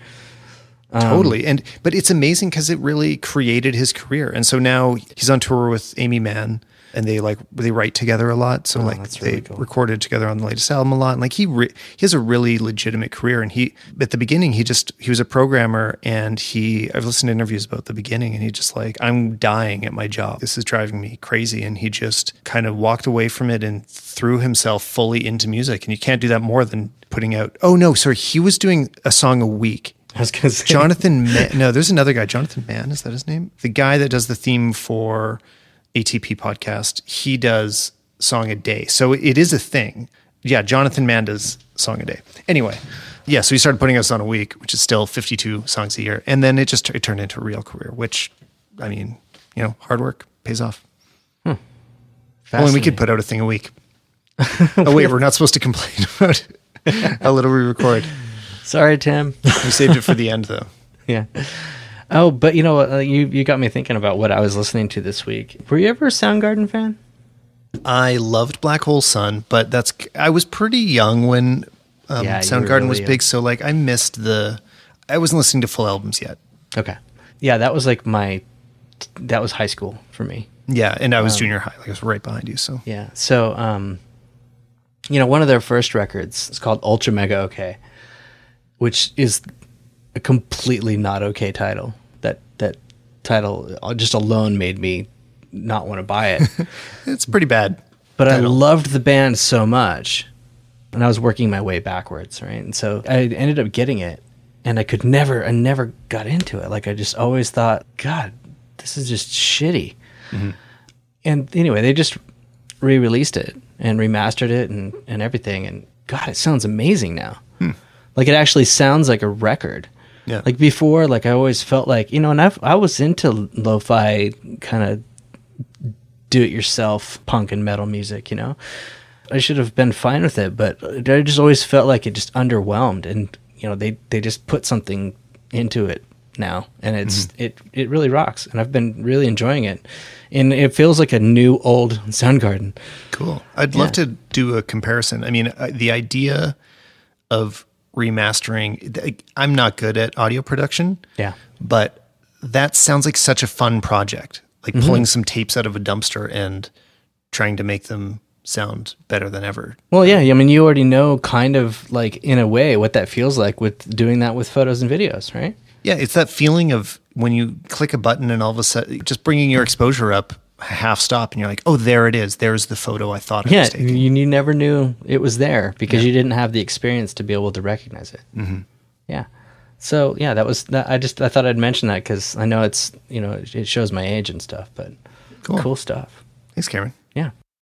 totally. And but it's amazing because it really created his career. And so now he's on tour with Aimee Mann, and they like they write together a lot. So oh, like Oh, that's they really cool. recorded together on the latest album a lot. And like he re- he has a really legitimate career. And he at the beginning he just he was a programmer, and he I've listened to interviews about the beginning, and he just like I'm dying at my job. This is driving me crazy. And he just kind of walked away from it and threw himself fully into music. And you can't do that more than putting out. Oh no, sorry, he was doing a song a week. I was going to say, Jonathan, Ma- no, there's another guy, Jonathan Mann. Is that his name? The guy that does the theme for ATP podcast. He does song a day, so it is a thing. Yeah, Jonathan Mann does song a day. Anyway, yeah, so he started putting us on a week, which is still 52 songs a year, and then it just it turned into a real career. Which, I mean, you know, hard work pays off. Hmm. Only we could put out a thing a week. [LAUGHS] oh wait, we're not supposed to complain [LAUGHS] about [LAUGHS] how little we record. Sorry, Tim. We saved it for the end, though. yeah. Oh, but you know what? Uh, you, you got me thinking about what I was listening to this week. Were you ever a Soundgarden fan? I loved Black Hole Sun, but that's I was pretty young when um, Yeah, Soundgarden was really big, so like I missed the. I wasn't listening to full albums yet. Okay. Yeah, that was like my, that was high school for me. Yeah, and I was junior high, like I was right behind you. So Yeah. So, um, you know, one of their first records is called Ultra Mega OK, which is a completely not okay title. That that title uh, just alone made me not want to buy it. [LAUGHS] it's pretty bad. But I loved the band so much, and I was working my way backwards, right? And so I ended up getting it, and I could never, I never got into it. Like I just always thought, God, this is just shitty. And anyway, they just re-released it and remastered it and, and everything. And God, it sounds amazing now. Like it actually sounds like a record. Yeah. Like before, like I always felt like you know, and I've, I was into lo-fi kind of do-it-yourself punk and metal music. You know, I should have been fine with it, but I just always felt like it just underwhelmed. And you know, they they just put something into it now, and it's mm-hmm. it it really rocks. And I've been really enjoying it, and it feels like a new old [LAUGHS] Soundgarden. Cool. I'd love to do a comparison. I mean, the idea of remastering, I'm not good at audio production. Yeah. But that sounds like such a fun project. Like Mm-hmm. pulling some tapes out of a dumpster and trying to make them sound better than ever. Well, yeah, I mean, you already know kind of like in a way what that feels like with doing that with photos and videos, right? Yeah, it's that feeling of when you click a button and all of a sudden just bringing your exposure up half stop and you're like, "Oh, there it is. There's the photo I thought I Yeah, was taking." you, you never knew it was there because you didn't have the experience to be able to recognize it. Mm-hmm. Yeah. So yeah, that was that. I just I thought I'd mention that because I know it's you know it, it shows my age and stuff, but Cool. cool stuff. Thanks, Cameron. Yeah.